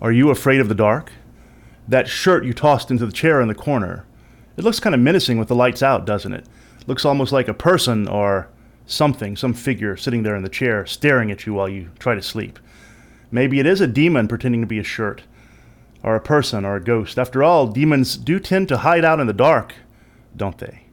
Are you afraid of the dark? That shirt you tossed into the chair in the corner. It looks kind of menacing with the lights out, doesn't it? Looks almost like a person or something, some figure sitting there in the chair staring at you while you try to sleep. Maybe it is a demon pretending to be a shirt, or a person, or a ghost. After all, demons do tend to hide out in the dark, don't they?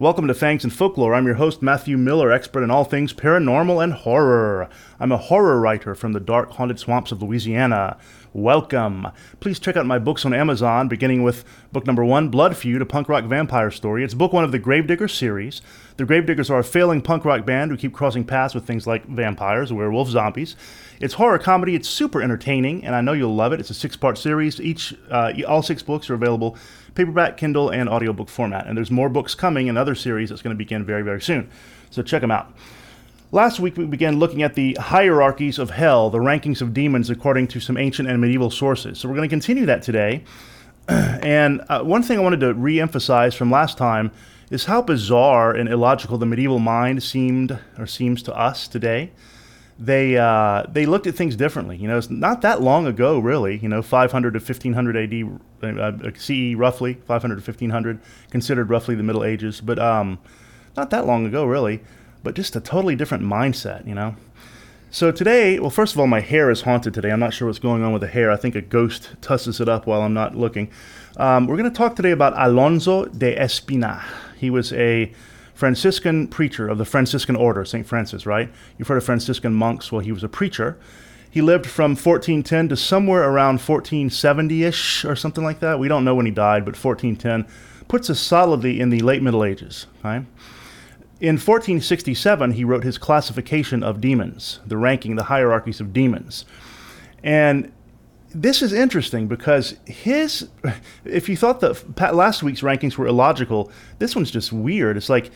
Welcome to Fangs and Folklore. I'm your host, Matthew Miller, expert in all things paranormal and horror. I'm a horror writer from the dark, haunted swamps of Louisiana. Welcome. Please check out my books on Amazon, beginning with book number one, Blood Feud, a punk rock vampire story. It's book one of the Gravedigger series. The Gravediggers are a failing punk rock band who keep crossing paths with things like vampires, werewolves, zombies. It's horror comedy. It's super entertaining, and I know you'll love it. It's a six-part series. Each, uh, all six books are available paperback, Kindle, and audiobook format. And there's more books coming in other series that's going to begin very, very soon. So check them out. Last week, we began looking at the hierarchies of hell, the rankings of demons according to some ancient and medieval sources. So, we're going to continue that today. And uh, one thing I wanted to re emphasize from last time is how bizarre and illogical the medieval mind seemed or seems to us today. They uh, they looked at things differently. You know, it's not that long ago, really. You know, 500 to 1500 AD, uh, CE, roughly 500 to 1500, considered roughly the Middle Ages, but um, not that long ago, really. But just a totally different mindset. You know. So today, well, first of all, my hair is haunted today. I'm not sure what's going on with the hair. I think a ghost tusses it up while I'm not looking. Um, we're going to talk today about Alonso de Espina. He was a Franciscan preacher of the Franciscan order, St. Francis, right? You've heard of Franciscan monks. Well, he was a preacher. He lived from 1410 to somewhere around 1470 ish or something like that. We don't know when he died, but 1410 puts us solidly in the late Middle Ages. Right? In 1467, he wrote his classification of demons, the ranking, the hierarchies of demons. And this is interesting because his, if you thought that last week's rankings were illogical, this one's just weird. It's like,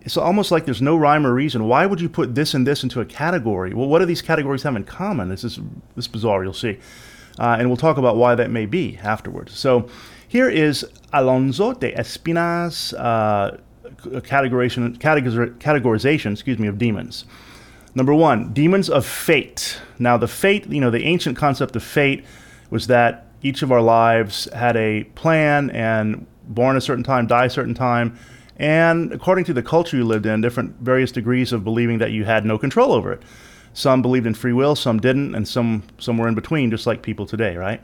it's almost like there's no rhyme or reason. Why would you put this and this into a category? Well, what do these categories have in common? This is this is bizarre. You'll see, uh, and we'll talk about why that may be afterwards. So, here is Alonso de Espina's uh, categorization, categorization, excuse me, of demons. Number one, demons of fate. Now, the fate, you know, the ancient concept of fate was that each of our lives had a plan and born a certain time, die a certain time, and according to the culture you lived in, different various degrees of believing that you had no control over it. Some believed in free will, some didn't, and some some were in between, just like people today, right?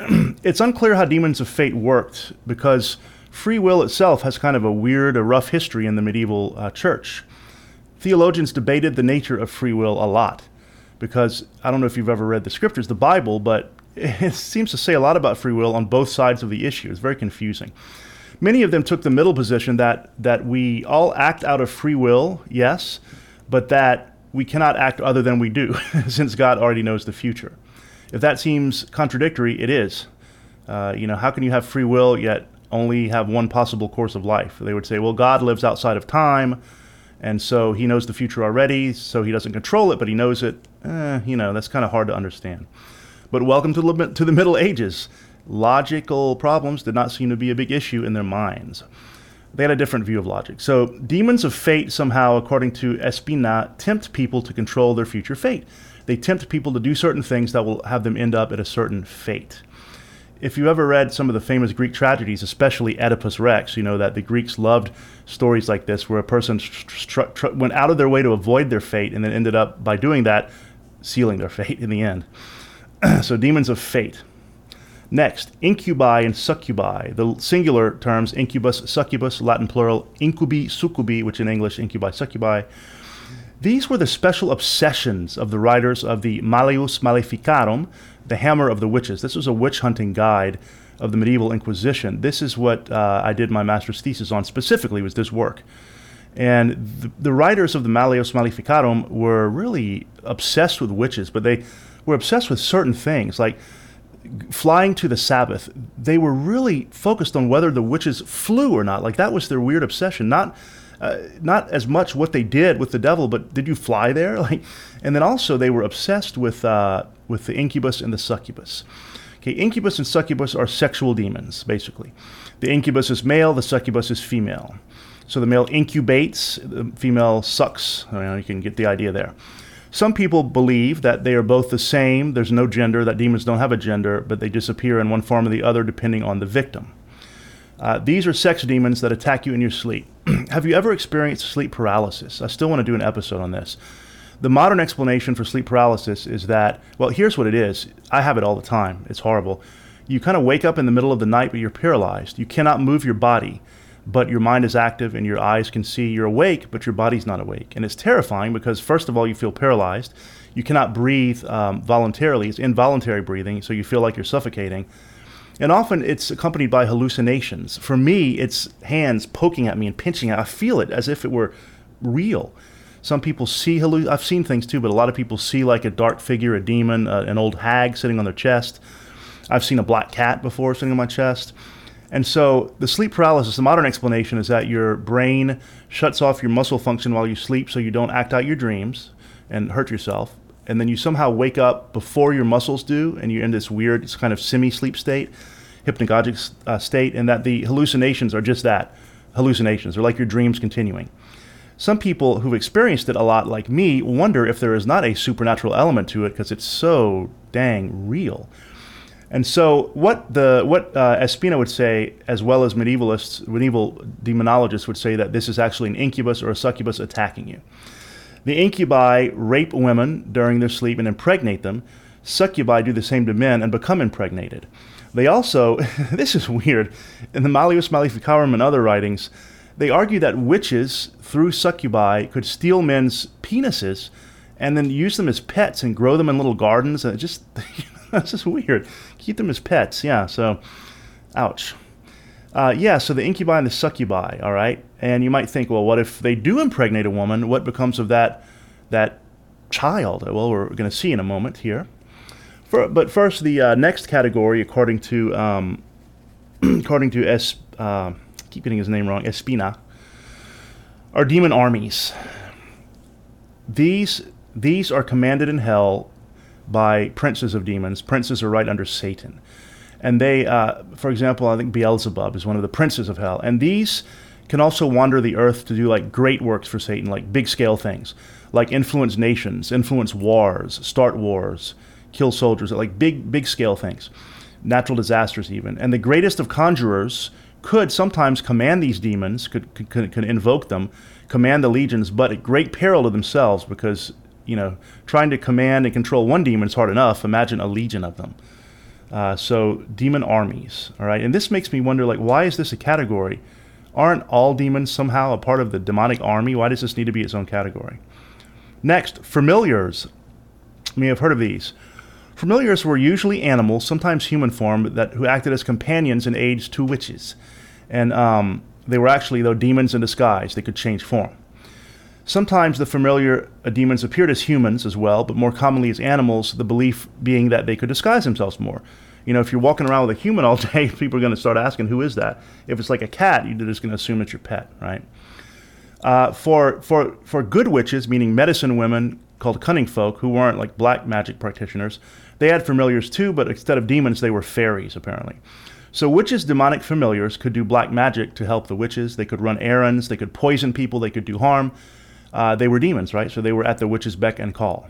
it's unclear how demons of fate worked because free will itself has kind of a weird, a rough history in the medieval uh, church. Theologians debated the nature of free will a lot because I don't know if you've ever read the scriptures, the Bible, but it seems to say a lot about free will on both sides of the issue. It's very confusing. Many of them took the middle position that, that we all act out of free will, yes, but that we cannot act other than we do, since God already knows the future. If that seems contradictory, it is. Uh, you know, how can you have free will yet only have one possible course of life? They would say, well, God lives outside of time, and so he knows the future already, so he doesn't control it, but he knows it. Eh, you know, that's kind of hard to understand. But welcome to the, to the Middle Ages. Logical problems did not seem to be a big issue in their minds. They had a different view of logic. So, demons of fate somehow, according to Espina, tempt people to control their future fate. They tempt people to do certain things that will have them end up at a certain fate if you ever read some of the famous Greek tragedies, especially Oedipus Rex, you know that the Greeks loved stories like this where a person tr- went out of their way to avoid their fate and then ended up, by doing that, sealing their fate in the end. so, demons of fate. Next, incubi and succubi. The singular terms incubus, succubus, Latin plural, incubi, succubi, which in English, incubi, succubi. These were the special obsessions of the writers of the Malleus Maleficarum, the Hammer of the Witches. This was a witch hunting guide of the medieval Inquisition. This is what uh, I did my master's thesis on specifically was this work. And the, the writers of the Malleus Maleficarum were really obsessed with witches, but they were obsessed with certain things like flying to the Sabbath. They were really focused on whether the witches flew or not. Like that was their weird obsession. Not uh, not as much what they did with the devil, but did you fly there? Like, and then also they were obsessed with uh, with the incubus and the succubus. Okay, incubus and succubus are sexual demons, basically. The incubus is male, the succubus is female. So the male incubates, the female sucks. I mean, you can get the idea there. Some people believe that they are both the same, there's no gender, that demons don't have a gender, but they disappear in one form or the other depending on the victim. Uh, these are sex demons that attack you in your sleep. have you ever experienced sleep paralysis? I still want to do an episode on this. The modern explanation for sleep paralysis is that, well, here's what it is. I have it all the time. It's horrible. You kind of wake up in the middle of the night, but you're paralyzed. You cannot move your body but your mind is active and your eyes can see you're awake, but your body's not awake. And it's terrifying because, first of all, you feel paralyzed. You cannot breathe um, voluntarily, it's involuntary breathing, so you feel like you're suffocating. And often it's accompanied by hallucinations. For me, it's hands poking at me and pinching. I feel it as if it were real. Some people see, halluc- I've seen things too, but a lot of people see like a dark figure, a demon, uh, an old hag sitting on their chest. I've seen a black cat before sitting on my chest. And so the sleep paralysis, the modern explanation is that your brain shuts off your muscle function while you sleep so you don't act out your dreams and hurt yourself. And then you somehow wake up before your muscles do, and you're in this weird kind of semi sleep state, hypnagogic uh, state, and that the hallucinations are just that hallucinations. They're like your dreams continuing. Some people who've experienced it a lot, like me, wonder if there is not a supernatural element to it because it's so dang real. And so, what the what uh, Espina would say, as well as medievalists, medieval demonologists would say that this is actually an incubus or a succubus attacking you. The incubi rape women during their sleep and impregnate them. Succubi do the same to men and become impregnated. They also, this is weird, in the Malleus Maleficarum and other writings, they argue that witches, through succubi, could steal men's penises and then use them as pets and grow them in little gardens. And just, That's just weird. Keep them as pets. Yeah. So, ouch. Uh, yeah. So the incubi and the succubi. All right. And you might think, well, what if they do impregnate a woman? What becomes of that that child? Well, we're going to see in a moment here. For, but first, the uh, next category, according to um, according to Es, uh, keep getting his name wrong, Espina, are demon armies. These these are commanded in hell by princes of demons. Princes are right under Satan. And they, uh, for example, I think Beelzebub is one of the princes of hell. And these can also wander the earth to do like great works for Satan, like big scale things, like influence nations, influence wars, start wars, kill soldiers, like big, big scale things, natural disasters even. And the greatest of conjurers could sometimes command these demons, could, could, could invoke them, command the legions, but at great peril to themselves because you know, trying to command and control one demon is hard enough. Imagine a legion of them. Uh, so demon armies, all right. And this makes me wonder, like, why is this a category? Aren't all demons somehow a part of the demonic army? Why does this need to be its own category? Next, familiars. You may have heard of these. Familiars were usually animals, sometimes human form, that who acted as companions and aids to witches, and um, they were actually though demons in disguise. They could change form. Sometimes the familiar demons appeared as humans as well, but more commonly as animals, the belief being that they could disguise themselves more. You know, if you're walking around with a human all day, people are going to start asking, who is that? If it's like a cat, you're just going to assume it's your pet, right? Uh, for, for, for good witches, meaning medicine women called cunning folk, who weren't like black magic practitioners, they had familiars too, but instead of demons, they were fairies, apparently. So witches' demonic familiars could do black magic to help the witches. They could run errands, they could poison people, they could do harm uh, they were demons, right? So they were at the witch's beck and call.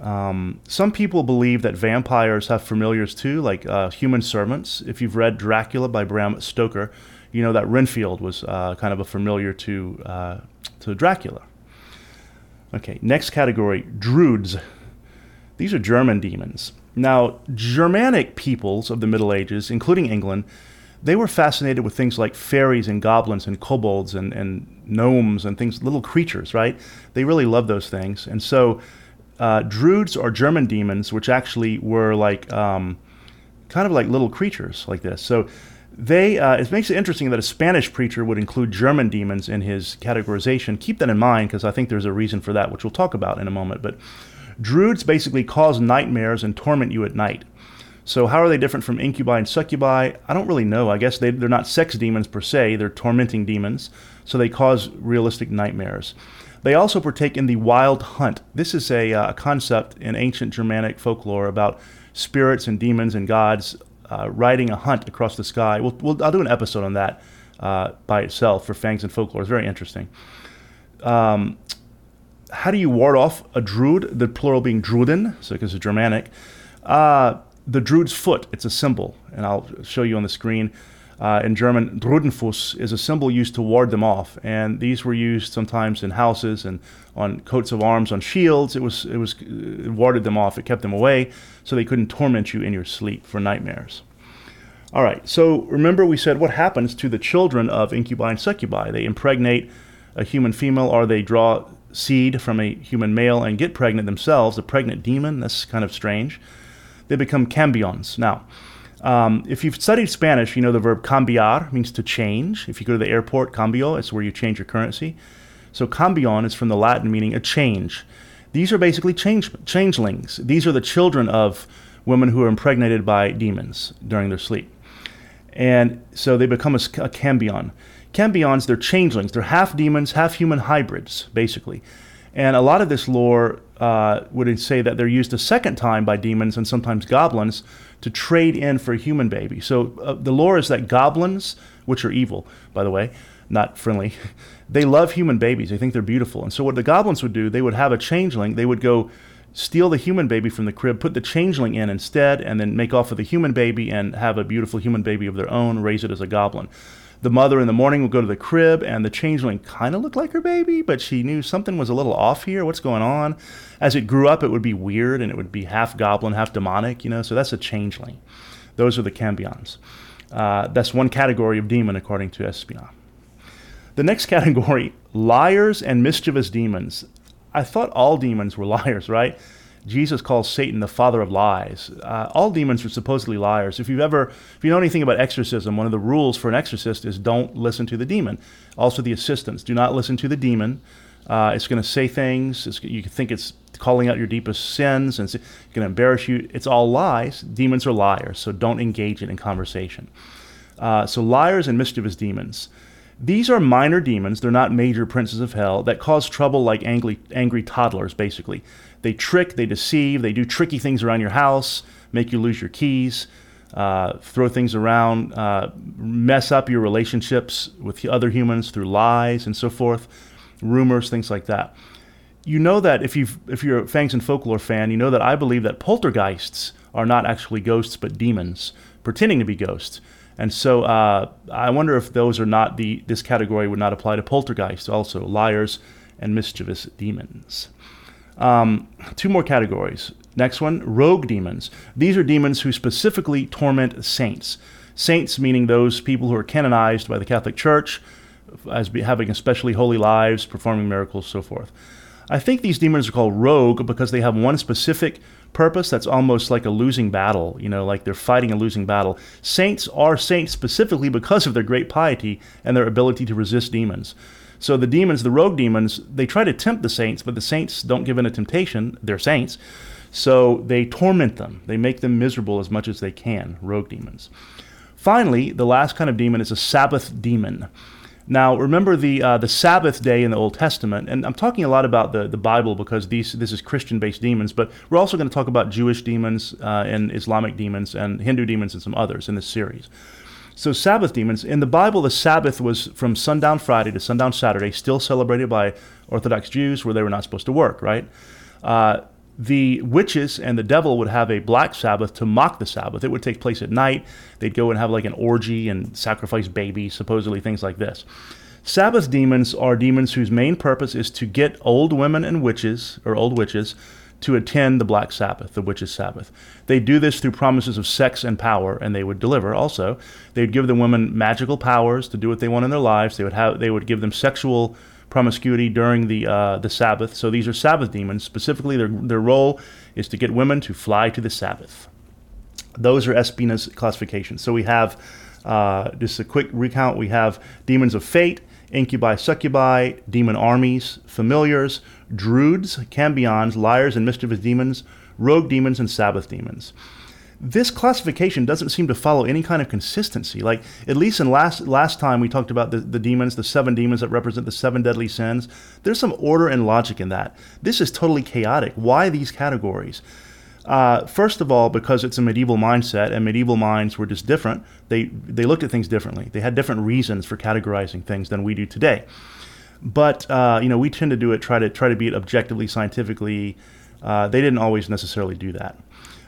Um, some people believe that vampires have familiars too, like uh, human servants. If you've read Dracula by Bram Stoker, you know that Renfield was uh, kind of a familiar to uh, to Dracula. Okay, next category: Druids. These are German demons. Now, Germanic peoples of the Middle Ages, including England, they were fascinated with things like fairies and goblins and kobolds and, and gnomes and things, little creatures, right? They really loved those things. And so uh, Druids are German demons, which actually were like um, kind of like little creatures like this. So they, uh, it makes it interesting that a Spanish preacher would include German demons in his categorization. Keep that in mind because I think there's a reason for that, which we'll talk about in a moment. But Druids basically cause nightmares and torment you at night. So, how are they different from incubi and succubi? I don't really know. I guess they, they're not sex demons per se, they're tormenting demons. So, they cause realistic nightmares. They also partake in the wild hunt. This is a, uh, concept in ancient Germanic folklore about spirits and demons and gods uh, riding a hunt across the sky. We'll, we'll, I'll do an episode on that uh, by itself for Fangs and Folklore. It's very interesting. Um, how do you ward off a druid? The plural being druden, so because it's Germanic. Uh, the druid's foot, it's a symbol, and I'll show you on the screen. Uh, in German, Drudenfuss is a symbol used to ward them off, and these were used sometimes in houses and on coats of arms, on shields. It was it was it warded them off. It kept them away, so they couldn't torment you in your sleep for nightmares. All right. So remember, we said what happens to the children of incubi and succubi? They impregnate a human female, or they draw seed from a human male and get pregnant themselves. A pregnant demon. That's kind of strange. They become cambions. Now um, if you've studied Spanish, you know the verb cambiar means to change. If you go to the airport, cambio is where you change your currency. So cambion is from the Latin meaning a change. These are basically change, changelings. These are the children of women who are impregnated by demons during their sleep. And so they become a, a cambion. Cambions, they're changelings. They're half demons, half human hybrids, basically. And a lot of this lore uh, would say that they're used a second time by demons and sometimes goblins to trade in for a human baby. So uh, the lore is that goblins, which are evil, by the way, not friendly, they love human babies. They think they're beautiful. And so what the goblins would do, they would have a changeling. They would go steal the human baby from the crib, put the changeling in instead, and then make off with the human baby and have a beautiful human baby of their own, raise it as a goblin. The mother in the morning would go to the crib, and the changeling kind of looked like her baby, but she knew something was a little off here. What's going on? As it grew up, it would be weird, and it would be half goblin, half demonic, you know, so that's a changeling. Those are the cambions. Uh, that's one category of demon, according to Espion. The next category liars and mischievous demons. I thought all demons were liars, right? Jesus calls Satan the father of lies. Uh, all demons are supposedly liars. If you've ever, if you know anything about exorcism, one of the rules for an exorcist is don't listen to the demon. Also, the assistants do not listen to the demon. Uh, it's going to say things. It's, you think it's calling out your deepest sins and it's going to embarrass you. It's all lies. Demons are liars, so don't engage it in conversation. Uh, so liars and mischievous demons. These are minor demons. They're not major princes of hell that cause trouble like angry, angry toddlers, basically. They trick, they deceive, they do tricky things around your house, make you lose your keys, uh, throw things around, uh, mess up your relationships with other humans through lies and so forth, rumors, things like that. You know that if you if you're a Fangs and Folklore fan, you know that I believe that poltergeists are not actually ghosts but demons pretending to be ghosts. And so uh, I wonder if those are not the this category would not apply to poltergeists also liars and mischievous demons. Um, two more categories. Next one, rogue demons. These are demons who specifically torment saints. Saints meaning those people who are canonized by the Catholic Church as having especially holy lives, performing miracles, so forth. I think these demons are called rogue because they have one specific purpose that's almost like a losing battle, you know, like they're fighting a losing battle. Saints are saints specifically because of their great piety and their ability to resist demons. So the demons, the rogue demons, they try to tempt the saints, but the saints don't give in to temptation. They're saints. So they torment them. They make them miserable as much as they can, rogue demons. Finally, the last kind of demon is a Sabbath demon. Now, remember the uh, the Sabbath day in the Old Testament, and I'm talking a lot about the, the Bible because these this is Christian-based demons, but we're also going to talk about Jewish demons uh, and Islamic demons and Hindu demons and some others in this series. So, Sabbath demons. In the Bible, the Sabbath was from sundown Friday to sundown Saturday, still celebrated by Orthodox Jews where they were not supposed to work, right? Uh, the witches and the devil would have a black Sabbath to mock the Sabbath. It would take place at night. They'd go and have like an orgy and sacrifice babies, supposedly things like this. Sabbath demons are demons whose main purpose is to get old women and witches, or old witches, to attend the Black Sabbath, the witches' Sabbath. They do this through promises of sex and power, and they would deliver also. They would give the women magical powers to do what they want in their lives. They would have they would give them sexual promiscuity during the uh, the Sabbath. So these are Sabbath demons. Specifically, their their role is to get women to fly to the Sabbath. Those are Espina's classifications. So we have uh, just a quick recount. We have demons of fate, incubi, succubi, demon armies, familiars, druids, cambions, liars and mischievous demons, rogue demons, and Sabbath demons. This classification doesn't seem to follow any kind of consistency. Like at least in last last time we talked about the, the demons, the seven demons that represent the seven deadly sins. There's some order and logic in that. This is totally chaotic. Why these categories? Uh, first of all, because it's a medieval mindset, and medieval minds were just different. They they looked at things differently. They had different reasons for categorizing things than we do today. But uh, you know, we tend to do it try to try to be it objectively, scientifically. Uh, they didn't always necessarily do that.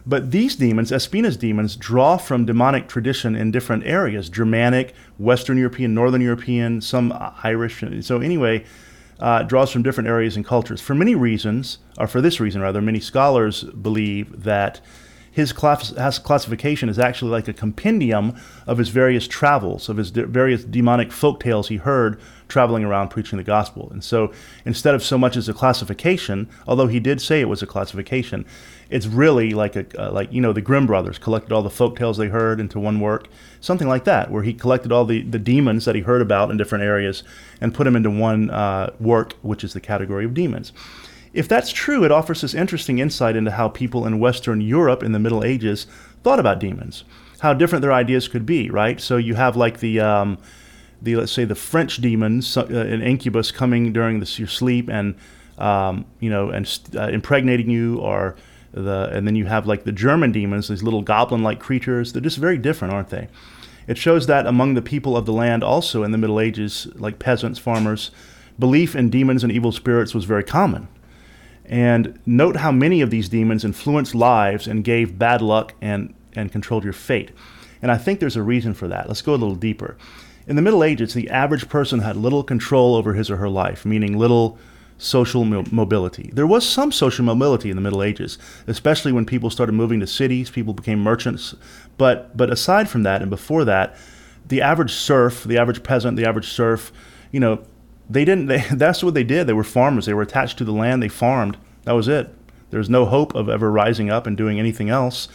But these demons, Espina's demons, draw from demonic tradition in different areas Germanic, Western European, Northern European, some Irish. So, anyway, uh, draws from different areas and cultures. For many reasons, or for this reason rather, many scholars believe that his class- classification is actually like a compendium of his various travels, of his de- various demonic folk tales he heard traveling around preaching the gospel. And so instead of so much as a classification, although he did say it was a classification, it's really like a uh, like you know the Grimm brothers collected all the folk tales they heard into one work, something like that, where he collected all the, the demons that he heard about in different areas and put them into one uh, work, which is the category of demons. If that's true, it offers us interesting insight into how people in Western Europe in the Middle Ages thought about demons, how different their ideas could be, right? So you have like the, um, the let's say the French demons, uh, an incubus coming during the, your sleep and, um, you know, and uh, impregnating you, or the, and then you have like the German demons, these little goblin-like creatures. They're just very different, aren't they? It shows that among the people of the land, also in the Middle Ages, like peasants, farmers, belief in demons and evil spirits was very common. And note how many of these demons influenced lives and gave bad luck and, and controlled your fate. And I think there's a reason for that. Let's go a little deeper. In the Middle Ages, the average person had little control over his or her life, meaning little social mo- mobility. There was some social mobility in the Middle Ages, especially when people started moving to cities, people became merchants. But, but aside from that, and before that, the average serf, the average peasant, the average serf, you know, they didn't. They, that's what they did. They were farmers. They were attached to the land. They farmed. That was it. There was no hope of ever rising up and doing anything else.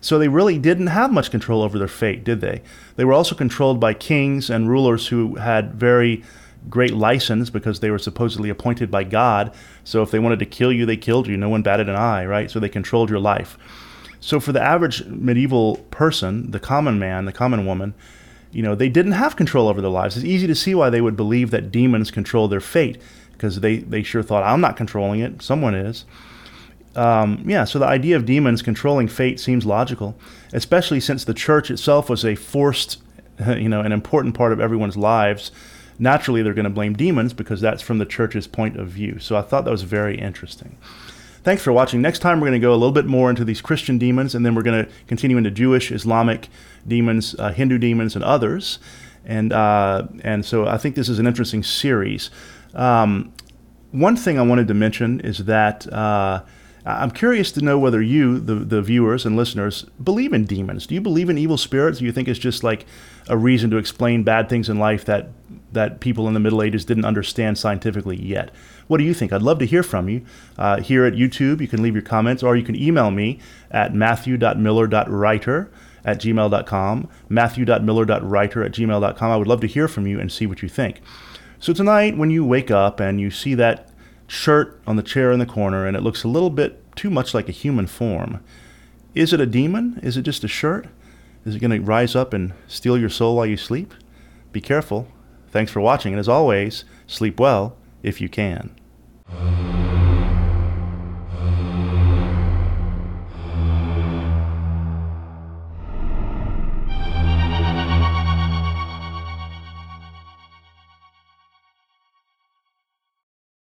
So they really didn't have much control over their fate, did they? They were also controlled by kings and rulers who had very great license because they were supposedly appointed by God. So if they wanted to kill you, they killed you. No one batted an eye, right? So they controlled your life. So for the average medieval person, the common man, the common woman, you know, they didn't have control over their lives. It's easy to see why they would believe that demons control their fate because they, they sure thought, I'm not controlling it, someone is. Um, yeah, so the idea of demons controlling fate seems logical, especially since the church itself was a forced, you know, an important part of everyone's lives. Naturally, they're going to blame demons because that's from the church's point of view. So I thought that was very interesting. Thanks for watching. Next time, we're going to go a little bit more into these Christian demons, and then we're going to continue into Jewish, Islamic demons, uh, Hindu demons, and others. And uh, and so I think this is an interesting series. Um, one thing I wanted to mention is that uh, I'm curious to know whether you, the, the viewers and listeners, believe in demons. Do you believe in evil spirits? Do you think it's just like a reason to explain bad things in life that that people in the Middle Ages didn't understand scientifically yet? What do you think? I'd love to hear from you. Uh, here at YouTube, you can leave your comments or you can email me at matthew.miller.writer at gmail.com, matthew.miller.writer at gmail.com. I would love to hear from you and see what you think. So tonight, when you wake up and you see that shirt on the chair in the corner and it looks a little bit too much like a human form, is it a demon? Is it just a shirt? Is it going to rise up and steal your soul while you sleep? Be careful. Thanks for watching, and as always, sleep well if you can.